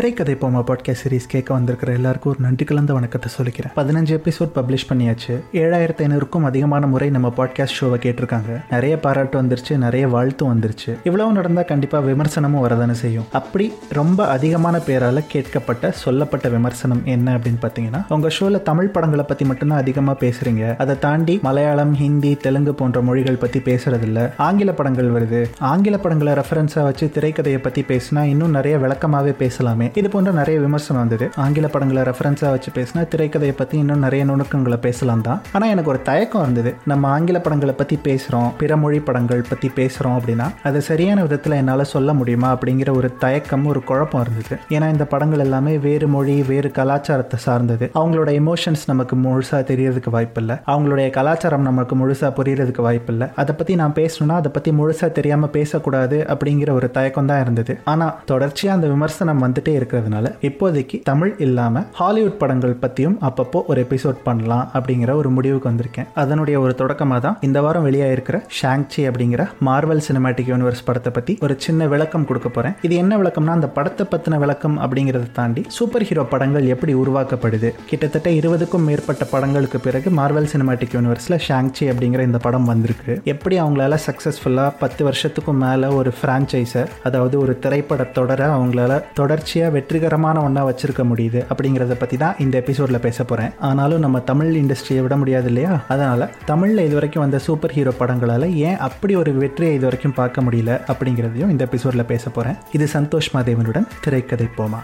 திரைக்கதை போமா podcast series கேட்க வந்திருக்கிற எல்லாருக்கும் ஒரு நன்றி கலந்த வணக்கத்தை சொல்லிக்கிறேன். பதினஞ்சு எபிசோட் பப்ளிஷ் பண்ணியாச்சு. ஏழாயிரத்து ஐநூறுக்கும் அதிகமான முறை நம்ம பாட்காஸ்ட் ஷோவை கேட்டிருக்காங்க. நிறைய பாராட்டு வந்துருச்சு நிறைய வாழ்த்தும் வந்துருச்சு. இவ்வளவு நடந்தா கண்டிப்பா விமர்சனமும் வரதானே செய்யும். அப்படி ரொம்ப அதிகமான பேரால கேட்கப்பட்ட சொல்லப்பட்ட விமர்சனம் என்ன அப்படின்னு பாத்தீங்கன்னா உங்க ஷோல தமிழ் படங்களை பத்தி மட்டும்தான் அதிகமா பேசுறீங்க. அதை தாண்டி மலையாளம் ஹிந்தி தெலுங்கு போன்ற மொழிகள் பத்தி பேசுறது இல்ல ஆங்கில படங்கள் வருது. ஆங்கில படங்களை ரெஃபரன்ஸா வச்சு திரைக்கதையை பத்தி பேசினா இன்னும் நிறைய விளக்கமாவே பேசலாமே. இது போன்ற நிறைய விமர்சனம் வந்தது. ஆங்கில படங்களை ரெஃபரன்ஸாக வச்சு பேசினா திரைக்கதையை பற்றி இன்னும் நிறைய நுணுக்கங்களை பேசலாம் தான். ஆனால் எனக்கு ஒரு தயக்கம் இருந்தது. நம்ம ஆங்கில படங்களை பற்றி பேசுகிறோம் பிற மொழி படங்கள் பற்றி பேசுகிறோம் அப்படின்னா அதை சரியான விதத்தில் என்னால் சொல்ல முடியுமா அப்படிங்கிற ஒரு தயக்கம் ஒரு குழப்பம் இருந்தது. ஏன்னா இந்த படங்கள் எல்லாமே வேறு மொழி வேறு கலாச்சாரத்தை சார்ந்தது. அவங்களோட எமோஷன்ஸ் நமக்கு முழுசாக தெரியறதுக்கு வாய்ப்பில்லை. அவங்களுடைய கலாச்சாரம் நமக்கு முழுசாக புரியறதுக்கு வாய்ப்பில்லை. அதை பற்றி நான் பேசணும்னா அதை பற்றி முழுசாக தெரியாமல் பேசக்கூடாது அப்படிங்கிற ஒரு தயக்கம் தான் இருந்தது. ஆனால் தொடர்ச்சியாக அந்த விமர்சனம் வந்துட்டே இருக்கிறதுனால இப்போதைக்கு தமிழ் இல்லாம ஹாலிவுட் படங்கள் பத்தியும் அப்பப்போ ஒரு எபிசோட் பண்ணலாம் அப்படிங்கிற ஒரு முடிவுக்கு வந்திருக்கேன். அதனுடைய ஒரு தொடக்கமாக தான் இந்த வாரம் வெளியாயிருக்கிற ஷாங்சி அப்படிங்கிற மார்வல் சினிமாட்டிக் யூனிவர்ஸ் படத்தை பத்தி ஒரு சின்ன விளக்கம் கொடுக்க போறேன். இது என்ன விளக்கம்னா அந்த படத்தை பத்தின விளக்கம் அப்படிங்கறத தாண்டி சூப்பர் ஹீரோ படங்கள் எப்படி உருவாக்கப்படுது? கிட்டத்தட்ட இருபதுக்கும் மேற்பட்ட படங்களுக்கு பிறகு மார்வல் சினிமாட்டிக் யூனிவர்ஸ்ல ஷாங்சி அப்படிங்கிற இந்த படம் வந்திருக்கு. எப்படி அவங்களால சக்சஸ்ஃபுல்லா பத்து வருஷத்துக்கும் மேல ஒரு பிரான்ச்சைஸை அதாவது ஒரு திரைப்பட தொடரை அவங்களால தொடர்ச்சி தொடர்ச்சியா வெற்றிகரமான ஒன்றா வச்சிருக்க முடியுது அப்படிங்கிறத பற்றி தான் இந்த எபிசோடில் பேச போகிறேன் ஆனாலும் நம்ம தமிழ் இண்டஸ்ட்ரியை விட முடியாது இல்லையா? அதனால் தமிழில் இது வரைக்கும் வந்த சூப்பர் ஹீரோ படங்களால் ஏன் அப்படி ஒரு வெற்றியை இது வரைக்கும் பார்க்க முடியல அப்படிங்கிறதையும் இந்த எபிசோடில் பேச போகிறேன் இது சந்தோஷ் மாதேவனுடன் திரைக்கதை போமா.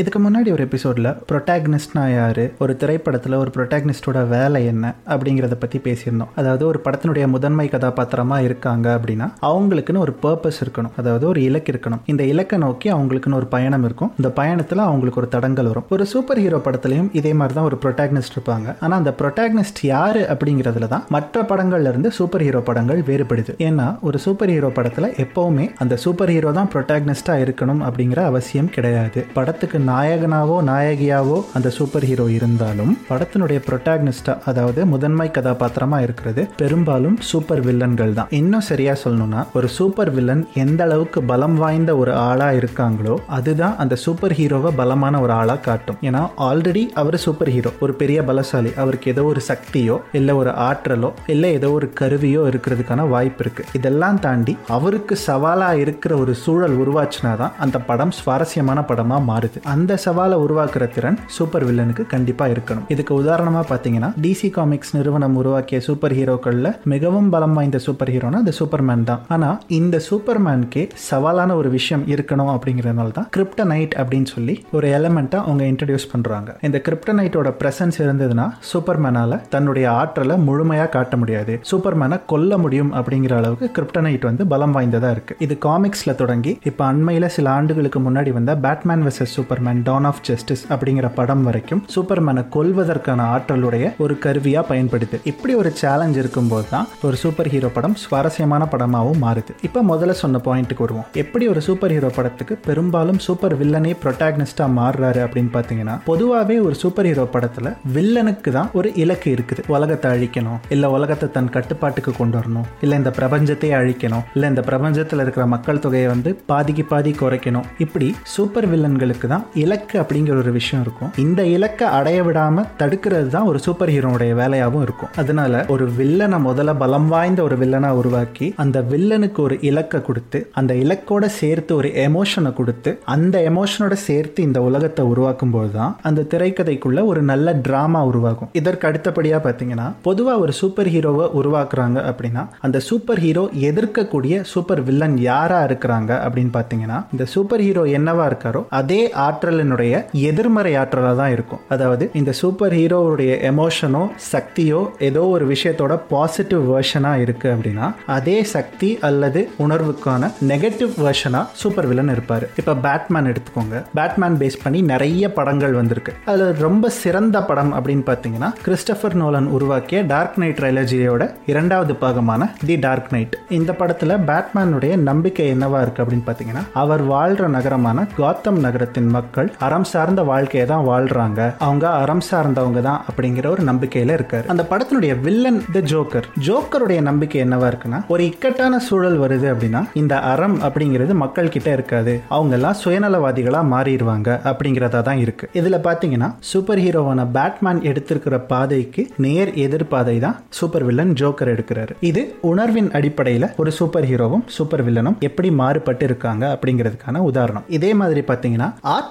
இதுக்கு முன்னாடி ஒரு எபிசோடில் ப்ரொட்டாக்னிஸ்ட்னா யார்? ஒரு திரைப்படத்தில் ஒரு ப்ரொட்டாக்னிஸ்டோட வேலை என்ன? அப்படிங்கிறத பற்றி பேசியிருந்தோம். அதாவது ஒரு படத்தினுடைய முதன்மை கதாபாத்திரமாக இருக்காங்க அப்படின்னா அவங்களுக்குன்னு ஒரு பர்பஸ் இருக்கணும். அதாவது ஒரு இலக்கு இருக்கணும். இந்த இலக்கை நோக்கி அவங்களுக்குன்னு ஒரு பயணம் இருக்கும். இந்த பயணத்தில் அவங்களுக்கு ஒரு தடங்கள் வரும். ஒரு சூப்பர் ஹீரோ படத்துலையும் இதே மாதிரி தான் ஒரு ப்ரொட்டாக்னிஸ்ட் இருப்பாங்க. ஆனால் அந்த ப்ரொட்டாக்னிஸ்ட் யார் அப்படிங்கிறதுல தான் மற்ற படங்கள்ல இருந்து சூப்பர் ஹீரோ படங்கள் வேறுபடுது. ஏன்னா ஒரு சூப்பர் ஹீரோ படத்தில் எப்போவுமே அந்த சூப்பர் ஹீரோ தான் ப்ரொட்டாக்னிஸ்டாக இருக்கணும் அப்படிங்கிற அவசியம் கிடையாது. படத்துக்கு நாயகனாவோ நாயகியாவோ அந்த சூப்பர் ஹீரோ இருந்தாலும் படத்தினுடைய ப்ரொட்டாகனிஸ்டா அதாவது முதன்மை கதாபாத்திரமா இருக்கிறது பெரும்பாலும் சூப்பர் வில்லன்கள் தான். இன்னும் சரியா சொல்லணும்னா ஒரு சூப்பர் வில்லன் எந்த அளவுக்கு பலம் வாய்ந்த ஒரு ஆளா இருக்காங்களோ அதுதான் அந்த சூப்பர் ஹீரோவை பலமான ஒரு ஆளா காட்டும். ஏன்னா ஆல்ரெடி அவர் சூப்பர் ஹீரோ ஒரு பெரிய பலசாலி. அவருக்கு ஏதோ ஒரு சக்தியோ இல்ல ஒரு ஆற்றலோ இல்ல ஏதோ ஒரு கருவியோ இருக்கிறதுக்கான வாய்ப்பு இருக்கு. இதெல்லாம் தாண்டி அவருக்கு சவாலா இருக்கிற ஒரு சூழல் உருவாச்சுனாதான் அந்த படம் சுவாரஸ்யமான படமா மாறுது. அந்த அந்த சவாலை உருவாக்குற திறன் சூப்பர் வில்லனுக்கு கண்டிப்பா இருக்கணும். இதுக்கு உதாரணமா பாத்தீங்கன்னா டிசி காமிக்ஸ் நிறுவனம் உருவாக்கிய சூப்பர் ஹீரோக்கள்ல மிகவும் பலம் வாய்ந்த சூப்பர் ஹீரோனா அது சூப்பர்மேன் தான். ஆனா இந்த சூப்பர்மேனுக்கே சவாலான ஒரு விஷயம் இருக்கணும் அப்படிங்கறதுனால தான் கிரிப்டனைட் அப்படின்னு சொல்லி ஒரு எலமெண்ட்டை அவங்க இன்ட்ரடியூஸ் பண்றாங்க. இந்த கிரிப்டனைட்டோட பிரசன்ஸ் இருந்ததுன்னா சூப்பர்மேனால தன்னுடைய ஆற்றலை முழுமையா காட்ட முடியாது. சூப்பர்மேனை கொல்ல முடியும் அப்படிங்கிற அளவுக்கு கிரிப்டனைட் வந்து பலம் வாய்ந்ததா இருக்கு. இது காமிக்ஸ்ல தொடங்கி இப்ப அண்மையில சில ஆண்டுகளுக்கு முன்னாடி வந்த Batman versus Superman Dawn of Justice அப்படிங்கிற படம் வரைக்கும் சூப்பர்மேனை கொல்வதற்கான ஆற்றலுடைய ஒரு கருவியாக பயன்படுது. இப்படி ஒரு சேலஞ்ச் இருக்கும்போது தான் ஒரு சூப்பர் ஹீரோ படம் சுவாரஸ்யமான படமாகவும் மாறுது. இப்போ முதல்ல சொன்ன பாயிண்ட்டுக்கு வருவோம். எப்படி ஒரு சூப்பர் ஹீரோ படத்துக்கு பெரும்பாலும் சூப்பர் வில்லனே ப்ரொட்டாகனிஸ்டாக மாறுறாரு அப்படின்னு பார்த்தீங்கன்னா பொதுவாகவே ஒரு சூப்பர் ஹீரோ படத்தில் வில்லனுக்கு தான் ஒரு இலக்கு இருக்குது. உலகத்தை அழிக்கணும் இல்லை உலகத்தை தன் கட்டுப்பாட்டுக்கு கொண்டு வரணும் இல்லை இந்த பிரபஞ்சத்தை அழிக்கணும் இல்லை இந்த பிரபஞ்சத்தில் இருக்கிற மக்கள் தொகையை வந்து பாதிக்கு பாதி குறைக்கணும். இப்படி சூப்பர் வில்லன்களுக்கு தான் இலக்கு அப்படிங்கிற ஒரு விஷயம் இருக்கும். இந்த இலக்கை அடைய விடாம தடுக்கிறது தான் ஒரு சூப்பர் ஹீரோனுடைய வேலையாகவும் இருக்கும். அதனால ஒரு வில்லனை முதல்ல பலம் வாய்ந்த ஒரு வில்லனா உருவாக்கி அந்த வில்லனுக்கு ஒரு இலக்கை கொடுத்து அந்த இலக்கோட சேர்த்து ஒரு எமோஷனை கொடுத்து அந்த எமோஷனோட சேர்த்து இந்த உலகத்தை உருவாக்கும் போது தான் அந்த திரைக்கதைக்குள்ள ஒரு நல்ல டிராமா உருவாகும். இதற்கு அடுத்தபடியா பாத்தீங்கன்னா பொதுவா ஒரு சூப்பர் ஹீரோவை உருவாக்குறாங்க அப்படின்னா அந்த சூப்பர் ஹீரோ எதிர்க்கக்கூடிய சூப்பர் வில்லன் யாரா இருக்கிறாங்க அப்படின்னு பாத்தீங்கன்னா இந்த சூப்பர் ஹீரோ என்னவா இருக்காரோ அதே ஆர்ட் ஆற்றலினுடைய எதிர்மறை ஆற்றலாக தான் இருக்கும். அதாவது இந்த சூப்பர் ஹீரோவுடைய எமோஷனோ சக்தியோ ஏதோ ஒரு விஷயத்தோட பாசிட்டிவ் வேர்ஷனாக இருக்கு அப்படின்னா அதே சக்தி அல்லது உணர்வுக்கான நெகட்டிவ் வேர்ஷனாக சூப்பர் வில்லன் இருப்பார். இப்போ பேட்மேன் எடுத்துக்கோங்க. பேட்மேன் பேஸ் பண்ணி நிறைய படங்கள் வந்திருக்கு. அதில் ரொம்ப சிறந்த படம் அப்படின்னு பார்த்தீங்கன்னா கிறிஸ்டபர் நோலன் உருவாக்கிய டார்க் நைட் ட்ரைலஜியோட இரண்டாவது பாகமான தி டார்க் நைட் இந்த படத்தில் பேட்மேனுடைய நம்பிக்கை என்னவா இருக்கு அப்படின்னு பார்த்தீங்கன்னா அவர் வாழ்கிற நகரமான காத்தம் நகரத்தின் மக்கள் மக்கள் அறம் சார்ந்த வாழ்க்கையை தான் வாழ்றாங்க. அவங்க அறம் சார்ந்தவங்க தான் அப்படிங்கிற ஒரு நம்பிக்கையில இருக்காரு. அந்த படத்தினுடைய வில்லன் த ஜோக்கர் ஜோக்கருடைய நம்பிக்கை என்னவா இருக்குன்னா ஒரு இக்கட்டான சூழல் வருது அப்படின்னா இந்த அறம் அப்படிங்கிறது மக்கள் கிட்ட இருக்காது. அவங்க எல்லாம் சுயநலவாதிகளா மாறிடுவாங்க அப்படிங்கிறதா தான் இருக்கு. இதுல பாத்தீங்கன்னா சூப்பர் ஹீரோவான பேட்மேன் எடுத்திருக்கிற பாதைக்கு நேர் எதிர்பாதை தான் சூப்பர் வில்லன் ஜோக்கர் எடுக்கிறாரு. இது உணர்வின் அடிப்படையில் ஒரு சூப்பர் ஹீரோவும் சூப்பர் வில்லனும் எப்படி மாறுபட்டு இருக்காங்க அப்படிங்கிறதுக்கான உதாரணம். இதே மாதிரி பார்த்தீங்கன்னா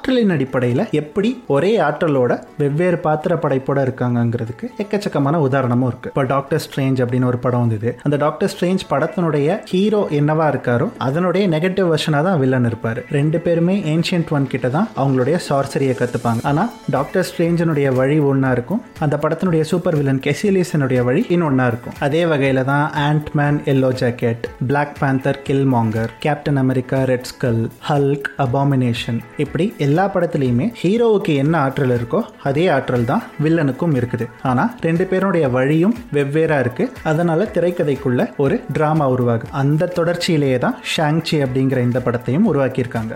ஆற்றலின் அடிப்படையில் எப்படி ஒரே ஆற்றலோட வெவ்வேறு பாத்திர படைப்போட இருக்காங்கங்கிறதுக்கு எக்கச்சக்கமான உதாரணமும் இருக்கு. இப்போ டாக்டர் ஸ்ட்ரேஞ்ச் அப்படின்னு ஒரு படம் வந்தது. அந்த டாக்டர் ஸ்ட்ரேஞ்ச் படத்தினுடைய ஹீரோ என்னவா இருக்காரோ அதனுடைய நெகட்டிவ் வெர்ஷனாக தான் வில்லன் இருப்பார். ரெண்டு பேருமே ஏன்ஷியன்ட் ஒன் கிட்ட தான் அவங்களுடைய சார்சரியை கற்றுப்பாங்க ஆனால் டாக்டர் ஸ்ட்ரேஞ்சனுடைய வழி ஒன்றா இருக்கும். அந்த படத்தினுடைய சூப்பர் வில்லன் கெசிலியஸனுடைய வழி இன்னொன்னா இருக்கும். அதே வகையில் தான் Ant Man Yellow Jacket Black Panther Killmonger Captain America Red Skull Hulk Abomination இப்படி எல்லா எல்லா படத்துலையுமே ஹீரோவுக்கு என்ன ஆற்றல் இருக்கோ அதே ஆற்றல் தான் வில்லனுக்கும் இருக்குது ஆனால் ரெண்டு பேருடைய வழியும் வெவ்வேறாக இருக்கு அதனால திரைக்கதைக்குள்ள ஒரு டிராமா உருவாகுது அந்த தொடர்ச்சியிலேயே தான் ஷாங்சி அப்படிங்கிற இந்த படத்தையும் உருவாக்கியிருக்காங்க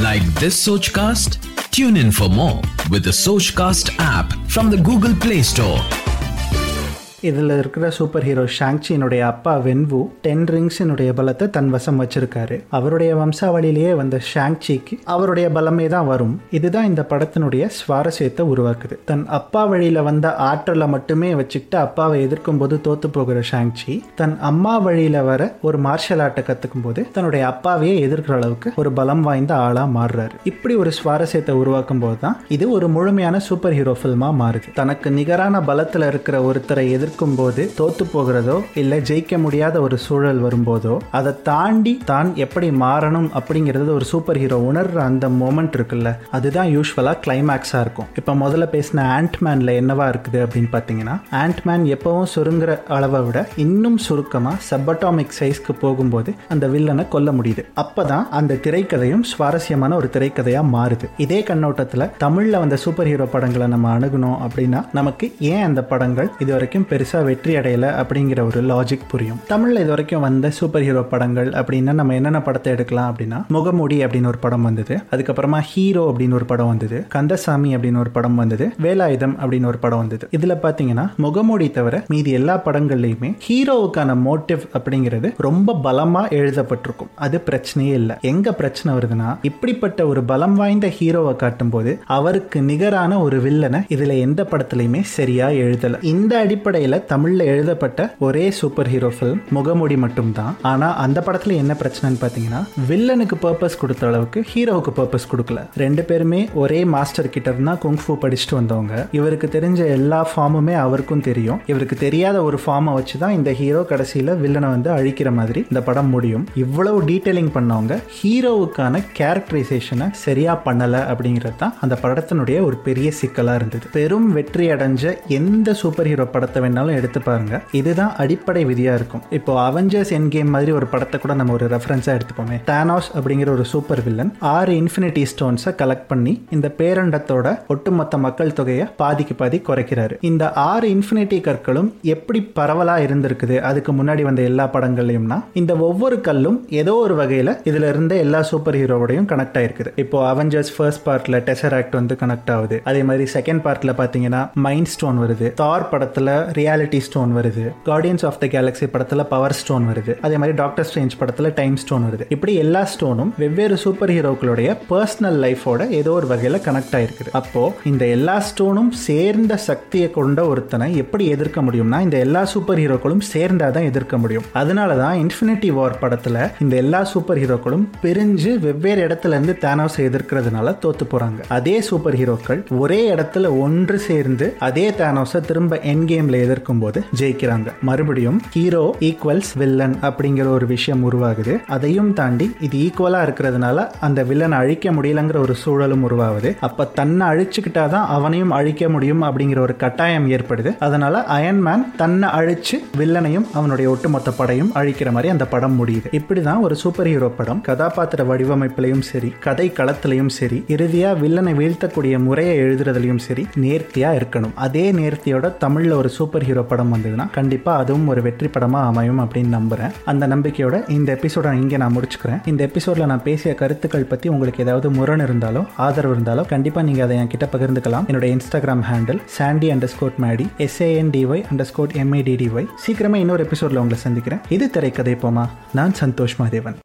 Like this Sochcast? Tune in for more with the Sochcast app from the Google Play Store. இதில் இருக்கிற சூப்பர் ஹீரோ ஷாங்சியினுடைய அப்பா வென்வு டென் ரிங்ஸினுடைய பலத்தை தன் வசம் வச்சிருக்காரு. அவருடைய வம்சாவளியிலேயே வந்த ஷாங்சிக்கு அவருடைய பலமே தான் வரும். இதுதான் இந்த படத்தினுடைய சுவாரஸ்யத்தை உருவாக்குது. தன் அப்பா வழியில வந்த ஆற்றலை மட்டுமே வச்சுக்கிட்டு அப்பாவை எதிர்க்கும் போது தோத்து போகிற ஷாங்சி தன் அம்மா வழியில வர ஒரு மார்ஷல் ஆர்ட்டை கத்துக்கும் போது தன்னுடைய அப்பாவையே எதிர்க்கிற அளவுக்கு ஒரு பலம் வாய்ந்த ஆளா மாறுறாரு. இப்படி ஒரு சுவாரஸ்யத்தை உருவாக்கும் போது தான் இது ஒரு முழுமையான சூப்பர் ஹீரோ ஃபில்மா மாறுது. தனக்கு நிகரான பலத்துல இருக்கிற ஒருத்தரை எதிர் எதிர்க்கும் போது தோத்து போகிறதோ இல்லை ஜெயிக்க முடியாத ஒரு சூழல் வரும்போதோ அதை தாண்டி தான் எப்படி மாறணும் அப்படிங்கிறது ஒரு சூப்பர் ஹீரோ உணர்ற அந்த மோமெண்ட் இருக்குல்ல அதுதான் யூஸ்வலாக கிளைமேக்ஸாக இருக்கும். இப்போ முதல்ல பேசின ஆண்ட்மேனில் என்னவா இருக்குது அப்படின்னு பார்த்தீங்கன்னா ஆண்ட்மேன் எப்பவும் சுருங்குற அளவை விட இன்னும் சுருக்கமாக சப்பட்டாமிக் சைஸ்க்கு போகும்போது அந்த வில்லனை கொல்ல முடியுது. அப்பதான் அந்த திரைக்கதையும் சுவாரஸ்யமான ஒரு திரைக்கதையாக மாறுது. இதே கண்ணோட்டத்தில் தமிழில் வந்த சூப்பர் ஹீரோ படங்களை நம்ம அணுகணும் அப்படின்னா நமக்கு ஏன் அந்த படங்கள் இது வரைக்கும் பெருசாக வெற்றி அடையலை அப்படிங்கிற ஒரு லாஜிக் புரியும். தமிழில் இது வரைக்கும் வந்த சூப்பர் ஹீரோ படங்கள் அப்படின்னா நம்ம என்னென்ன படத்தை எடுக்கலாம் அப்படின்னா முகமூடி அப்படின்னு ஒரு படம் வந்தது. அதுக்கப்புறமா ஹீரோ அப்படின்னு ஒரு படம் வந்தது. கந்தசாமி அப்படின்னு ஒரு படம் வந்தது. வேலாயுதம் அப்படின்னு ஒரு படம் வந்தது. இதில் பார்த்தீங்கன்னா முகமூடி தவிர மீதி எல்லா படங்கள்லையுமே ஹீரோவுக்கான மோட்டிவ் அப்படிங்கிறது ரொம்ப பலமாக எழுதப்பட்டிருக்கும். அது பிரச்சனையே இல்லை. எங்க பிரச்சனை வருதுன்னா இப்படிப்பட்ட ஒரு பலம் வாய்ந்த ஹீரோவை காட்டும் போது அவருக்கு நிகரான ஒரு வில்லனை இதுல எந்த படத்துலையுமே சரியா எழுதலை. இந்த அடிப்படையில் தமிழ்ல எழுதப்பட்ட ஒரே சூப்பர் ஹீரோ ஃபிலிம் முகமூடி மட்டும்தான். ஆனா அந்த படத்துல என்ன பிரச்சனைன்னு பாத்தீங்கன்னா வில்லனுக்கு பர்பஸ் கொடுத்த அளவுக்கு ஹீரோவுக்கு பர்பஸ் கொடுக்கல. ரெண்டு பேருமே ஒரே மாஸ்டர் கிட்ட இருந்தா குங்ஃபு படிச்சுட்டு வந்தவங்க. இவருக்கு தெரிஞ்ச எல்லா ஃபார்முமே அவருக்கும் தெரியும். இவருக்கு தெரியாத ஒரு ஃபார்மை வச்சு தான் இந்த ஹீரோ கடைசியில வில்லனை வந்து அழிக்கிற மாதிரி இந்த படம் முடியும். இவ்வளவு டீட்டெயிலிங் பண்ணவங்க ஹீரோவுக்கான கேரக்டரைசேஷனை சரியா பண்ணல அப்படிங்கிறது தான் அந்த படத்தினுடைய ஒரு பெரிய சிக்கலா இருந்தது. பெரும் வெற்றி அடைஞ்ச எந்த சூப்பர் ஹீரோ படத்தை வேணாலும் எடுத்து பாருங்க. இதுதான் அடிப்படை விதியா இருக்கும். இப்போ அவெஞ்சர்ஸ் என் கேம் மாதிரி ஒரு படத்தை கூட நம்ம ஒரு ரெஃபரன்ஸா எடுத்துப்போமே. தானோஸ் அப்படிங்கிற ஒரு சூப்பர் வில்லன் ஆறு இன்ஃபினிட்டி ஸ்டோன்ஸை கலெக்ட் பண்ணி இந்த பேரண்டத்தோட ஒட்டுமொத்த மக்கள் தொகையை பாதிக்கு பாதி குறைக்கிறாரு. இந்த ஆறு இன்ஃபினிட்டி கற்களும் எப்படி பரவலா இருந்திருக்குது? அதுக்கு முன்னாடி வந்த எல்லா படங்கள்லயும்னா இந்த ஒவ்வொரு கல்லும் ஏதோ ஒரு வகையில இதுல இருந்த எல்லா சூப்பர் ஹீரோவோடையும் கனெக்ட் ஆயிருக்குது. இப்போ அவெஞ்சர்ஸ் ஃபர்ஸ்ட் பார்ட்ல டெசர் ஆக்ட் வந்து கனெக்ட் ஆகுது. அதே மாதிரி செகண்ட் பார்ட்ல பாத்தீங்கன்னா மைண்ட் ஸ்டோன் வருது. தார் படத்துல ரியாலிட்டி ஸ்டோன் வருது. கார்டியன்ஸ் ஆஃப் த கேலக்ஸி படத்துல பவர் ஸ்டோன் வருது. அதே மாதிரி டாக்டர் ஸ்ட்ரேஞ்ச் படத்துல டைம் ஸ்டோன் வருது. இப்படி எல்லா ஸ்டோனும் வெவ்வேறு சூப்பர் ஹீரோக்களுடைய பர்சனல் லைஃபோட ஏதோ ஒரு வகையில கனெக்ட் ஆயிருக்குது. அப்போ இந்த எல்லா ஸ்டோனும் சேர்ந்த சக்தியை கொண்ட ஒருத்தனை எப்படி எதிர்க்க முடியும்னா இந்த எல்லா சூப்பர் ஹீரோக்களும் சேர்ந்தாதான் எதிர்க்க முடியும். அதனால தான் இன்ஃபினிட்டி வார் படத்துல இந்த எல்லா சூப்பர் ஹீரோக்களும் பிரிஞ்சு வெவ்வேறு இடத்துல இருந்து தேனோஸை எதிர்க்கிறதுனால தோத்து போறாங்க. அதே சூப்பர் ஹீரோக்கள் ஒரே இடத்துல ஒன்று சேர்ந்து அதே தேனோஸை திரும்ப என் கேம்ல எதிர்க்கும் போது ஜெயிக்கிறாங்க. மறுபடியும் ஹீரோ ஈக்குவல்ஸ் வில்லன் அப்படிங்கிற ஒரு விஷயம் உருவாகுது. அதையும் தாண்டி இது ஈக்குவலா இருக்கிறதுனால அந்த வில்லனை அழிக்க முடியலங்கிற ஒரு சூழலும் உருவாகுது. அப்ப தன்னை அழிச்சுக்கிட்டாதான் அவனையும் அழிக்க முடியும் அப்படிங்கிற ஒரு கட்டாயம் ஏற்படுது. அதனால அயன்மேன் தன்னை அழிச்சு வில்லனையும் அவனுடைய ஒட்டுமொத்த படையும் அழிக்கிற மாதிரி அந்த படம் முடியுது. இப்படிதான் ஒரு சூப்பர் ஹீரோ படம் கதாபாத்திர வடிவமைப்பிலையும் சரி கதை களத்திலையும் சரி இறுதியா வில்லனை வீழ்த்தக்கூடிய முறையை எழுதுறதுலையும் சரி நேர்த்தியா இருக்கணும். அதே நேர்த்தியோட தமிழ்ல ஒரு சூப்பர் சூப்பர் ஹீரோ படம் வந்ததுன்னா கண்டிப்பாக அதுவும் ஒரு வெற்றி படமாக அமையும் அப்படின்னு நம்புகிறேன் அந்த நம்பிக்கையோட இந்த எபிசோட இங்கே நான் முடிச்சுக்கிறேன். இந்த எபிசோடில் நான் பேசிய கருத்துக்கள் பற்றி உங்களுக்கு ஏதாவது முரண் இருந்தாலோ ஆதரவு இருந்தாலோ கண்டிப்பாக நீங்கள் அதை என் கிட்ட பகிர்ந்துக்கலாம் என்னோட Instagram handle Sandy underscore Maddy S A N D Y underscore M A D D Y சீக்கிரமா இன்னொரு எபிசோடில் உங்களை சந்திக்கிறேன். இது திரைக்கதை போமா? நான் சந்தோஷ் மாதேவன்.